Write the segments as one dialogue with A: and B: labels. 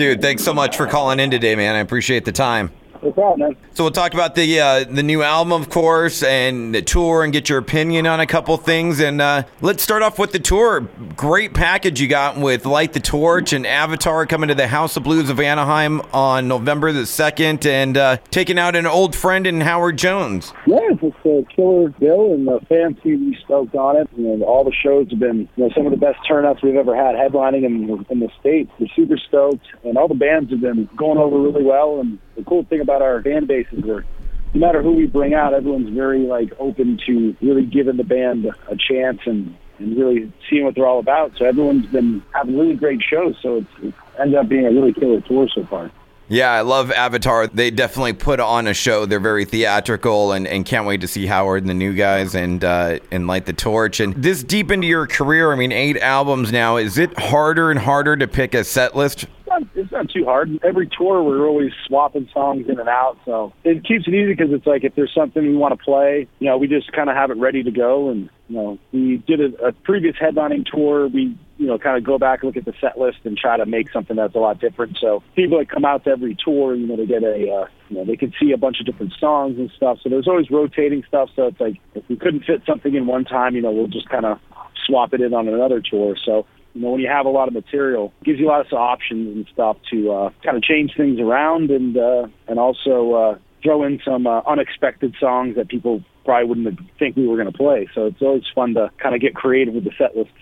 A: Dude, thanks so much for calling in today, man. I appreciate the time.
B: No problem.
A: So we'll talk about the uh, the new album, of course, and the tour, and get your opinion on a couple things. And uh, let's start off with the tour. Great package you got with Light the Torch and Avatar coming to the House of Blues of Anaheim on November the second, and uh, taking out an old friend in Howard Jones.
B: Yeah, it's a killer bill, and the fans seem to be stoked on it. And all the shows have been you know, some of the best turnouts we've ever had headlining in, in the states. We're super stoked, and all the bands have been going over really well. And the cool thing about our fan base is we're no matter who we bring out, everyone's very like open to really giving the band a chance and and really seeing what they're all about. So everyone's been having really great shows. So it's, it's ended up being a really killer tour so far.
A: Yeah, I love Avatar. They definitely put on a show. They're very theatrical, and, and can't wait to see Howard and the new guys and uh, and light the torch. And this deep into your career, I mean, eight albums now. Is it harder and harder to pick a set list?
B: Not, it's not too hard. Every tour, we're always swapping songs in and out, so it keeps it easy because it's like if there's something we want to play, you know, we just kind of have it ready to go. And you know, we did a, a previous headlining tour. We you know, kind of go back, and look at the set list, and try to make something that's a lot different. So people that come out to every tour, you know, they get a, uh, you know, they can see a bunch of different songs and stuff. So there's always rotating stuff. So it's like if we couldn't fit something in one time, you know, we'll just kind of swap it in on another tour. So you know, when you have a lot of material, gives you lots of options and stuff to uh, kind of change things around and uh, and also uh, throw in some uh, unexpected songs that people probably wouldn't think we were going to play. So it's always fun to kind of get creative with the set lists.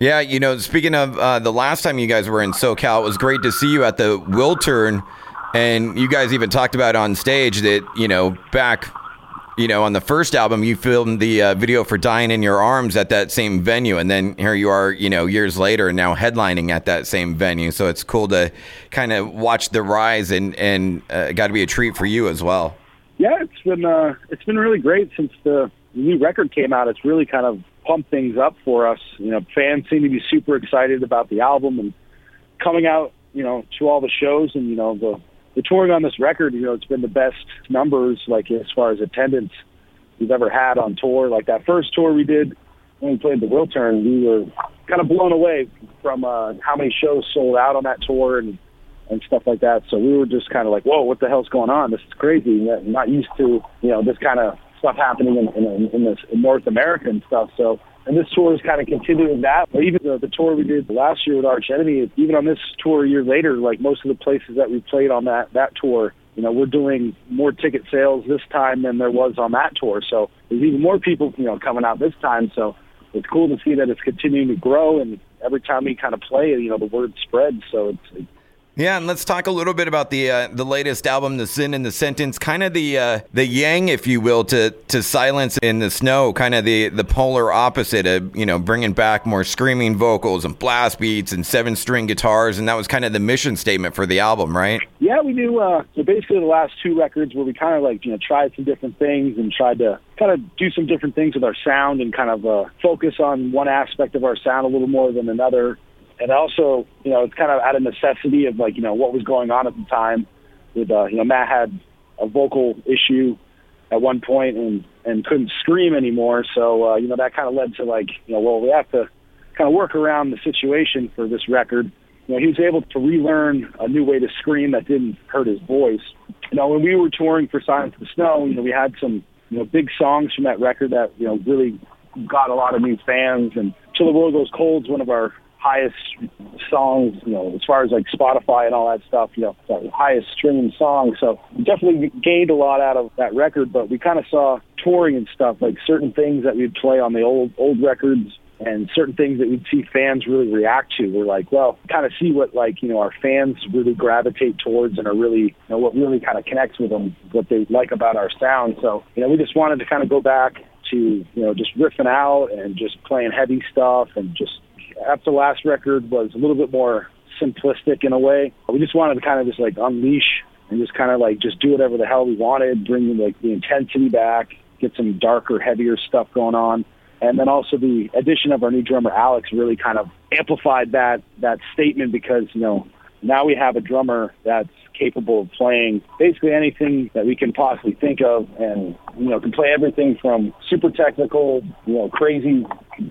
A: Yeah, you know, speaking of uh, the last time you guys were in SoCal, it was great to see you at the Wiltern, and you guys even talked about on stage that you know back you know, on the first album, you filmed the uh, video for "Dying in Your Arms" at that same venue, and then here you are, you know, years later, now headlining at that same venue. So it's cool to kind of watch the rise, and and uh, got to be a treat for you as well.
B: Yeah, it's been uh, it's been really great since the new record came out. It's really kind of pumped things up for us. You know, fans seem to be super excited about the album and coming out. You know, to all the shows, and you know the the touring on this record, you know, it's been the best numbers, like as far as attendance we've ever had on tour. Like that first tour we did when we played the Wiltern, we were kind of blown away from uh, how many shows sold out on that tour and and stuff like that. So we were just kind of like, whoa, what the hell's going on? This is crazy. I'm Not used to, you know, this kind of stuff happening in, in, in this in North America and stuff. So and this tour is kind of continuing that. But even the, the tour we did last year with Arch Enemy, even on this tour a year later, like most of the places that we played on that that tour, you know, we're doing more ticket sales this time than there was on that tour. So there's even more people, you know, coming out this time. So it's cool to see that it's continuing to grow, and every time we kind of play, you know, the word spreads. So it's,
A: yeah, and let's talk a little bit about the uh, the latest album, "The Sin and the Sentence," kind of the uh, the yang, if you will, to to Silence in the Snow, kind of the the polar opposite of you know bringing back more screaming vocals and blast beats and seven string guitars, and that was kind of the mission statement for the album, right?
B: Yeah, we do. Uh, so basically, the last two records where we kind of like you know tried some different things and tried to kind of do some different things with our sound and kind of uh, focus on one aspect of our sound a little more than another and also, you know, it's kind of out of necessity of like, you know, what was going on at the time. With uh, you know, Matt had a vocal issue at one point and and couldn't scream anymore. So uh, you know, that kind of led to like, you know, well, we have to kind of work around the situation for this record. You know, he was able to relearn a new way to scream that didn't hurt his voice. You know, when we were touring for Silence in the Snow, you know, we had some you know big songs from that record that you know really got a lot of new fans. And Till the World Goes Cold is one of our highest songs, you know, as far as like Spotify and all that stuff, you know, the highest streaming song. So definitely gained a lot out of that record, but we kind of saw touring and stuff, like certain things that we'd play on the old old records and certain things that we'd see fans really react to. We're like, well, kind of see what like, you know, our fans really gravitate towards and are really, you know, what really kind of connects with them, what they like about our sound. So, you know, we just wanted to kind of go back to, you know, just riffing out and just playing heavy stuff and just after last record was a little bit more simplistic in a way. We just wanted to kind of just like unleash and just kind of like just do whatever the hell we wanted, bring like the intensity back, get some darker, heavier stuff going on. And then also the addition of our new drummer Alex really kind of amplified that that statement because you know now we have a drummer that's capable of playing basically anything that we can possibly think of and you know can play everything from super technical you know crazy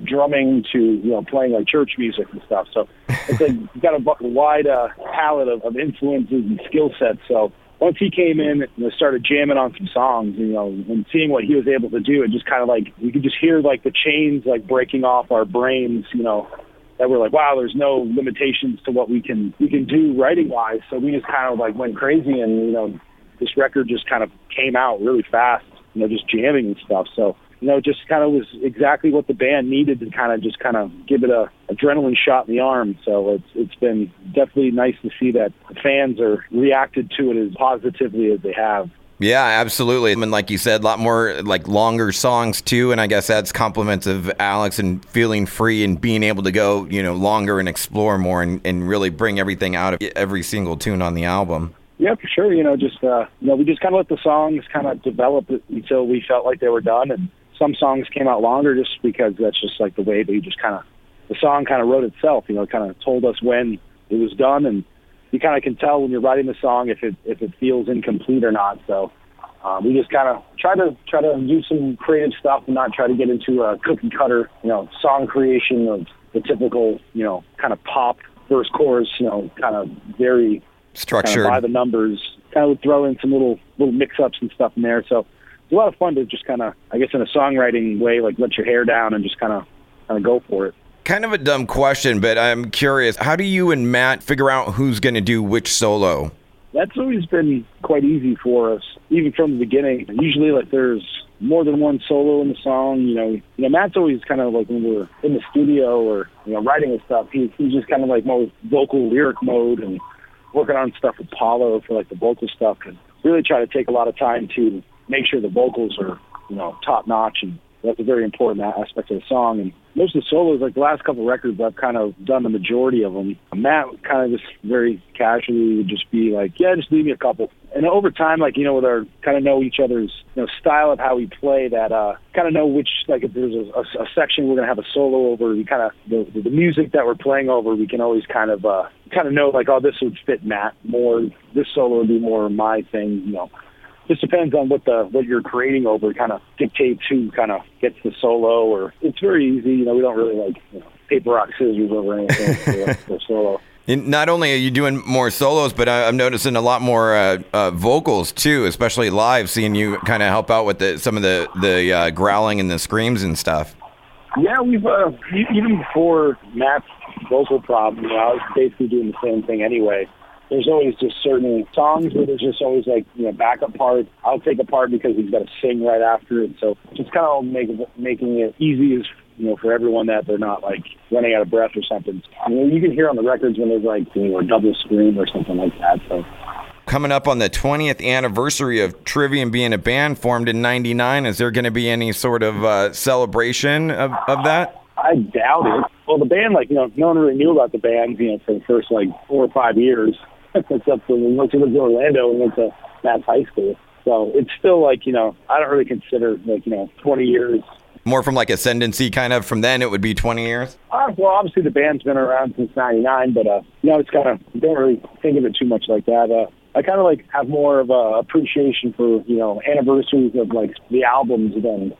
B: drumming to you know playing like church music and stuff. So it's like got a wide uh, palette of, of influences and skill sets. So once he came in and started jamming on some songs, you know, and seeing what he was able to do, it just kind of like you could just hear like the chains like breaking off our brains, you know, that we're like, wow, there's no limitations to what we can we can do writing wise. So we just kind of like went crazy, and you know, this record just kind of came out really fast, you know, just jamming and stuff. So you know, just kind of was exactly what the band needed to kind of just kind of give it a adrenaline shot in the arm. So it's it's been definitely nice to see that the fans are reacted to it as positively as they have.
A: Yeah, absolutely. I mean, like you said, a lot more like longer songs too, and I guess that's compliments of Alex and feeling free and being able to go, you know, longer and explore more and, and really bring everything out of every single tune on the album.
B: Yeah, for sure. You know, just uh, you know, we just kind of let the songs kind of develop until we felt like they were done, and some songs came out longer just because that's just like the way that you just kind of the song kind of wrote itself. You know, kind of told us when it was done, and you kind of can tell when you're writing the song if it if it feels incomplete or not. So um, we just kind of try to try to do some creative stuff and not try to get into a cookie cutter, you know, song creation of the typical, you know, kind of pop verse chorus, you know, kind of very
A: structured
B: kind of by the numbers. Kind of throw in some little little mix ups and stuff in there. So it's a lot of fun to just kind of, I guess, in a songwriting way, like let your hair down and just kind of kind of go for it.
A: Kind of a dumb question, but I'm curious. How do you and Matt figure out who's going to do which solo?
B: That's always been quite easy for us, even from the beginning. Usually, like there's more than one solo in the song. You know, you know, Matt's always kind of like when we're in the studio or you know writing and stuff. He, he's just kind of like more vocal lyric mode and working on stuff with Paolo for like the vocal stuff. And really try to take a lot of time to make sure the vocals are you know top notch and that's a very important aspect of the song. And most of the solos, like the last couple records, I've kind of done the majority of them. Matt kind of just very casually would just be like, "Yeah, just leave me a couple." And over time, like you know, with our kind of know each other's you know style of how we play, that uh, kind of know which like if there's a, a, a section we're gonna have a solo over, we kind of the, the music that we're playing over, we can always kind of uh, kind of know like, oh, this would fit Matt more. This solo would be more my thing, you know just depends on what the what you're creating over kind of dictates who kind of gets the solo or it's very easy you know we don't really like you know, paper rock scissors over anything for, for solo
A: not only are you doing more solos, but I'm noticing a lot more uh, uh, vocals too, especially live. Seeing you kind of help out with the, some of the the uh, growling and the screams and stuff.
B: Yeah, we've uh, even before Matt's vocal problem, you know, I was basically doing the same thing anyway there's always just certain songs where there's just always like you know backup part. I'll take a part because he's got to sing right after it. So just kind of make, making it easy as you know for everyone that they're not like running out of breath or something. I mean, you can hear on the records when there's like you know a double scream or something like that. So.
A: Coming up on the 20th anniversary of Trivium being a band formed in '99, is there going to be any sort of uh, celebration of, of that?
B: I doubt it. Well, the band, like, you know, no one really knew about the band, you know, for the first, like, four or five years for when we went to Orlando and went to Matt's high school. So it's still like, you know, I don't really consider like, you know, 20 years.
A: More from like Ascendancy kind of from then, it would be 20 years?
B: Uh, well, obviously the band's been around since 99, but, uh, you know, it's kind of, don't really think of it too much like that. Uh, I kind of like have more of a appreciation for, you know, anniversaries of like the albums than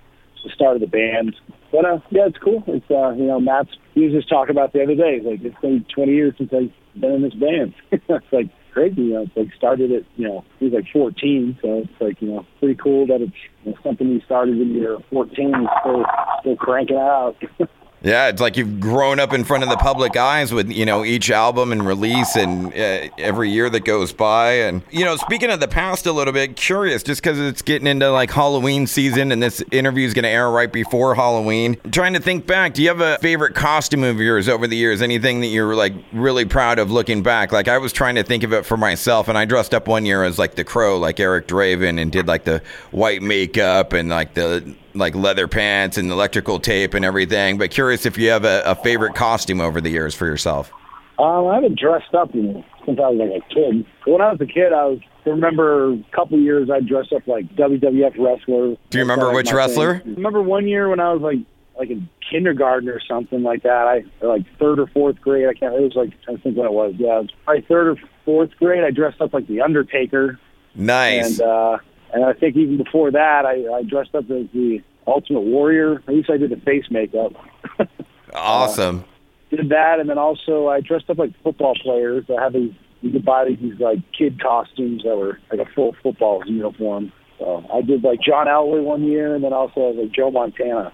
B: the start of the band. But uh, yeah, it's cool. It's uh, you know, Matt's he was just talking about the other day. Like it's been 20 years since I've been in this band. it's like crazy. You know, it's like started at you know he was like 14, so it's like you know pretty cool that it's you know, something you started when you're 14 and still still cranking out.
A: Yeah, it's like you've grown up in front of the public eyes with you know each album and release and uh, every year that goes by. And you know, speaking of the past a little bit, curious just because it's getting into like Halloween season and this interview is going to air right before Halloween. trying to think back, do you have a favorite costume of yours over the years? Anything that you're like really proud of looking back? Like I was trying to think of it for myself, and I dressed up one year as like the Crow, like Eric Draven, and did like the white makeup and like the like leather pants and electrical tape and everything. But curious if you have a, a favorite costume over the years for yourself.
B: Um, I haven't dressed up in, since I was like a kid. When I was a kid, I was I remember a couple years I dressed up like WWF wrestler.
A: Do you remember which wrestler?
B: Thing. Remember one year when I was like like in kindergarten or something like that. I or like third or fourth grade. I can't. It was like I think what it was. Yeah, it was probably third or fourth grade. I dressed up like the Undertaker.
A: Nice.
B: And uh, and I think even before that, I, I dressed up as the Ultimate Warrior. At least I did the face makeup.
A: awesome.
B: Uh, did that, and then also I dressed up like football players. I had these. You could buy these like kid costumes that were like a full football uniform. So I did like John Elway one year, and then also like Joe Montana.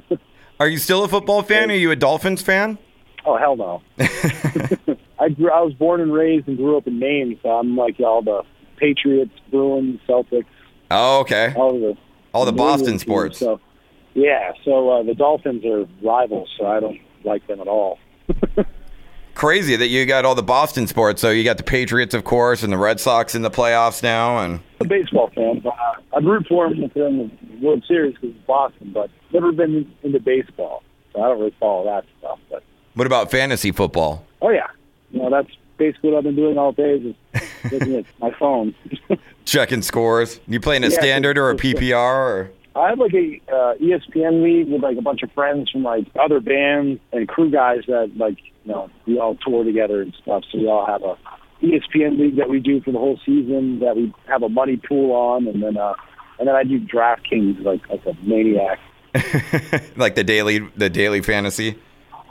A: Are you still a football fan? Are you a Dolphins fan?
B: Oh hell no! I grew. I was born and raised and grew up in Maine, so I'm like all the Patriots, Bruins, Celtics.
A: Oh, okay.
B: All the
A: all the Boston sports.
B: So, yeah, so uh, the Dolphins are rivals, so I don't like them at all.
A: Crazy that you got all the Boston sports. So you got the Patriots, of course, and the Red Sox in the playoffs now, and
B: I'm a baseball fan. But I'd root for them if they're in the World Series because it's Boston, but never been into baseball, so I don't really follow that stuff. But
A: what about fantasy football?
B: Oh yeah, know that's basically what I've been doing all day is just looking at my phone.
A: Checking scores. You playing a yeah, standard or a PPR or?
B: I have like a uh, ESPN league with like a bunch of friends from like other bands and crew guys that like you know we all tour together and stuff. So we all have a ESPN league that we do for the whole season that we have a money pool on, and then uh, and then I do DraftKings like like a maniac.
A: like the daily the daily fantasy.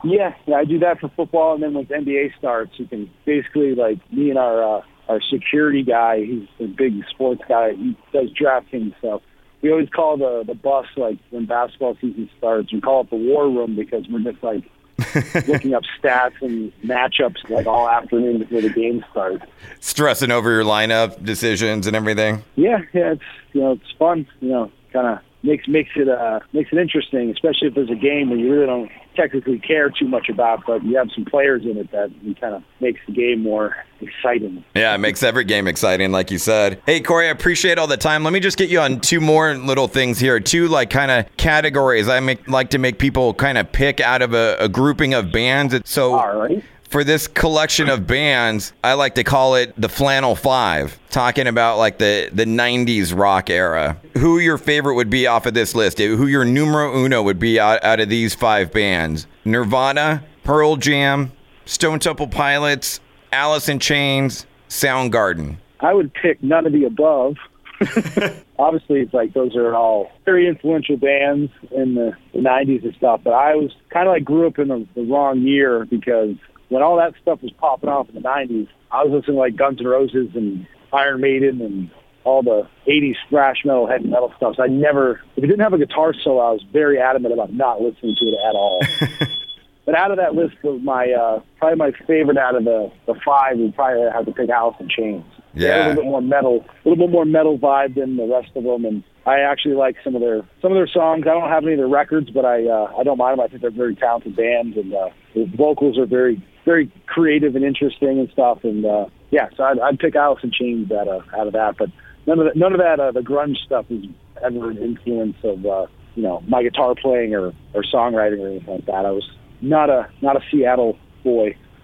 B: Yeah, yeah, I do that for football, and then when NBA starts, you can basically like me and our uh, our security guy. He's a big sports guy. He does DraftKings stuff. We always call the the bus like when basketball season starts. We call it the war room because we're just like looking up stats and matchups like all afternoon before the game starts.
A: Stressing over your lineup decisions and everything.
B: Yeah, yeah, it's you know it's fun. You know, kind of makes makes it uh makes it interesting, especially if there's a game where you really don't technically care too much about, but you have some players in it that kind of makes the game more exciting.
A: Yeah, it makes every game exciting, like you said. Hey, Corey, I appreciate all the time. Let me just get you on two more little things here. Two, like, kind of categories I make, like to make people kind of pick out of a, a grouping of bands. So,
B: all right
A: for this collection of bands, I like to call it the Flannel Five, talking about like the, the 90s rock era. Who your favorite would be off of this list? Eh, who your numero uno would be out, out of these five bands? Nirvana, Pearl Jam, Stone Temple Pilots, Alice in Chains, Soundgarden.
B: I would pick none of the above. Obviously, it's like those are all very influential bands in the, the 90s and stuff, but I was kind of like grew up in the, the wrong year because when all that stuff was popping off in the '90s, I was listening to like Guns N' Roses and Iron Maiden and all the '80s thrash metal, heavy metal stuff. So I never, if it didn't have a guitar solo, I was very adamant about not listening to it at all. but out of that list of my, uh, probably my favorite out of the the five would probably have to pick Alice in Chains.
A: Yeah,
B: a little bit more metal, a little bit more metal vibe than the rest of them, and I actually like some of their some of their songs. I don't have any of their records, but I uh, I don't mind them. I think they're very talented bands, and uh, the vocals are very very creative and interesting and stuff. And uh, yeah, so I'd, I'd pick Alice in Chains out of out of that. But none of that, none of that uh, the grunge stuff is ever an influence of uh, you know my guitar playing or or songwriting or anything like that. I was not a not a Seattle boy.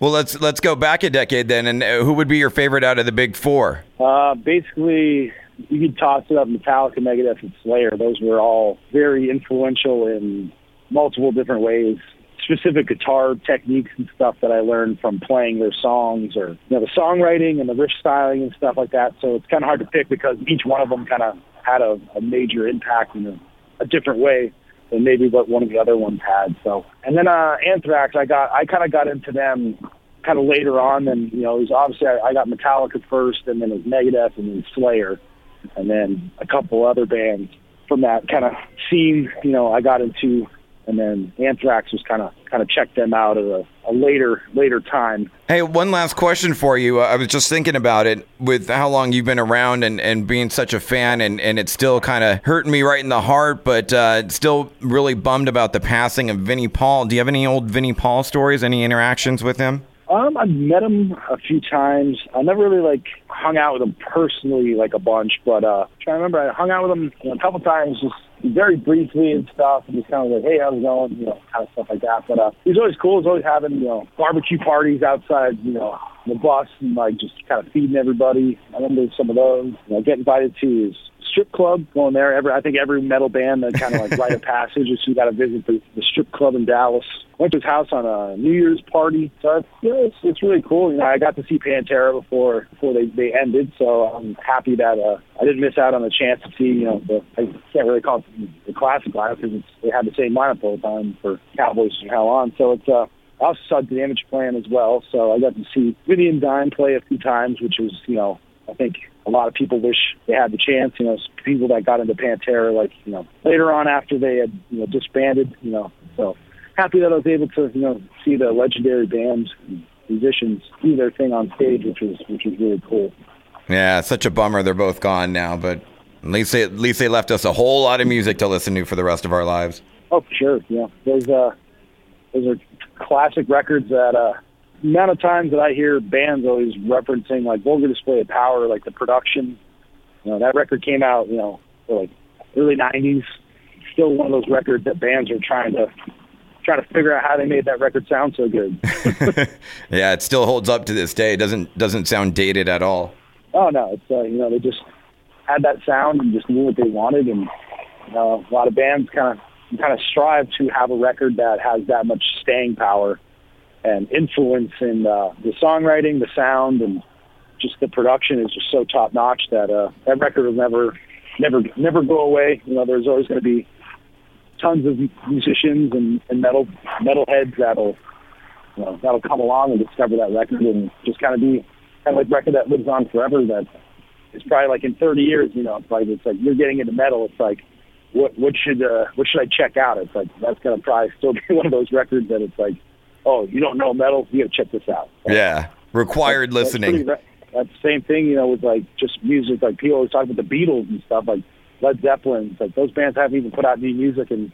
A: well, let's let's go back a decade then. And uh, who would be your favorite out of the big four?
B: Uh, basically, you could toss it up Metallica, Megadeth, and Slayer. Those were all very influential in multiple different ways specific guitar techniques and stuff that I learned from playing their songs or you know the songwriting and the riff styling and stuff like that. So it's kind of hard to pick because each one of them kind of had a, a major impact in a, a different way than maybe what one of the other ones had. So and then uh, Anthrax, I got I kind of got into them kind of later on. And you know, it was obviously I, I got Metallica first, and then it was Megadeth, and then Slayer, and then a couple other bands from that kind of scene. You know, I got into and then Anthrax was kind of kind of checked them out at a, a, later later time.
A: Hey, one last question for you. I was just thinking about it with how long you've been around and, and being such a fan, and, and it's still kind of hurting me right in the heart, but uh, still really bummed about the passing of Vinnie Paul. Do you have any old Vinnie Paul stories? Any interactions with him?
B: Um, I've met him a few times. I never really like hung out with him personally like a bunch, but uh, trying to remember, I hung out with him a couple times, just very briefly and stuff, and just kind of like, hey, how's it going, you know, kind of stuff like that. But uh, he's always cool. He's always having you know barbecue parties outside, you know, the bus and like just kind of feeding everybody. I remember some of those. You know, get invited to his strip club, going there. Every I think every metal band that kind of like rite of passage is you got to visit the, the strip club in Dallas. Went to his house on a New Year's party, so it's, you it's, it's really cool. You know, I got to see Pantera before before they they ended, so I'm happy that uh, I didn't miss out on the chance to see. You know, the I can't really call it the classic lineup because they had the same lineup all the time for Cowboys from Hell On. So it's uh, I also saw the Damageplan as well, so I got to see Vinnie and Dime play a few times, which was, you know, I think a lot of people wish they had the chance. You know, people that got into Pantera, like you know, later on after they had you know disbanded. You know, so happy that I was able to you know see the legendary bands, and musicians do their thing on stage, which was which was really cool.
A: Yeah, such a bummer they're both gone now, but at least they, at least they left us a whole lot of music to listen to for the rest of our lives.
B: Oh, for sure. Yeah, those uh, those are classic records that uh, amount of times that I hear bands always referencing like Vulgar Display of Power, like the production. You know, that record came out, you know, like early '90s. Still one of those records that bands are trying to trying to figure out how they made that record sound so good.
A: yeah, it still holds up to this day. It doesn't doesn't sound dated at all.
B: Oh no, it's uh, you know they just had that sound and just knew what they wanted, and you know, a lot of bands kind of kind of strive to have a record that has that much staying power and influence in uh, the songwriting, the sound, and just the production is just so top notch that uh, that record will never, never, never go away. You know, there's always going to be tons of musicians and, and metal metal heads that'll you know, that'll come along and discover that record and just kind of be kind of like record that lives on forever. That is probably like in 30 years, you know, it's like it's like you're getting into metal. It's like what what should uh, what should I check out? It's like that's gonna probably still be one of those records that it's like oh, you don't know metal, you got to check this out.
A: Yeah, required that's, listening.
B: That's, that's, the same thing, you know, with like just music. Like people always talk about the Beatles and stuff, like Led Zeppelin. It's like those bands haven't even put out new music in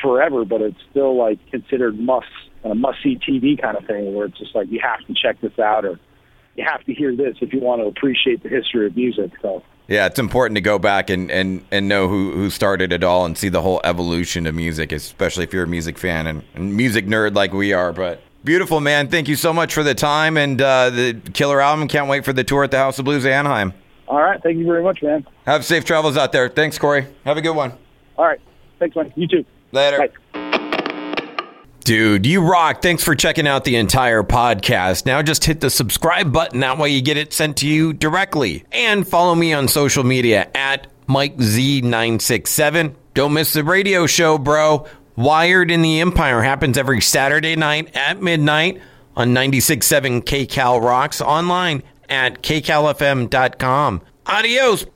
B: forever, but it's still like considered must a must see TV kind of thing, where it's just like you have to check this out or you have to hear this if you want to appreciate the history of music. So
A: yeah, it's important to go back and, and, and know who, who started it all and see the whole evolution of music, especially if you're a music fan and, and music nerd like we are. But beautiful, man. Thank you so much for the time and uh, the killer album. Can't wait for the tour at the House of Blues Anaheim.
B: All right. Thank you very much, man.
A: Have safe travels out there. Thanks, Corey. Have a good one.
B: All right. Thanks, man. You too.
A: Later. Bye. Dude, you rock. Thanks for checking out the entire podcast. Now just hit the subscribe button. That way you get it sent to you directly. And follow me on social media at MikeZ967. Don't miss the radio show, bro. Wired in the Empire happens every Saturday night at midnight on 96.7 KCal Rocks online at kcalfm.com. Adios.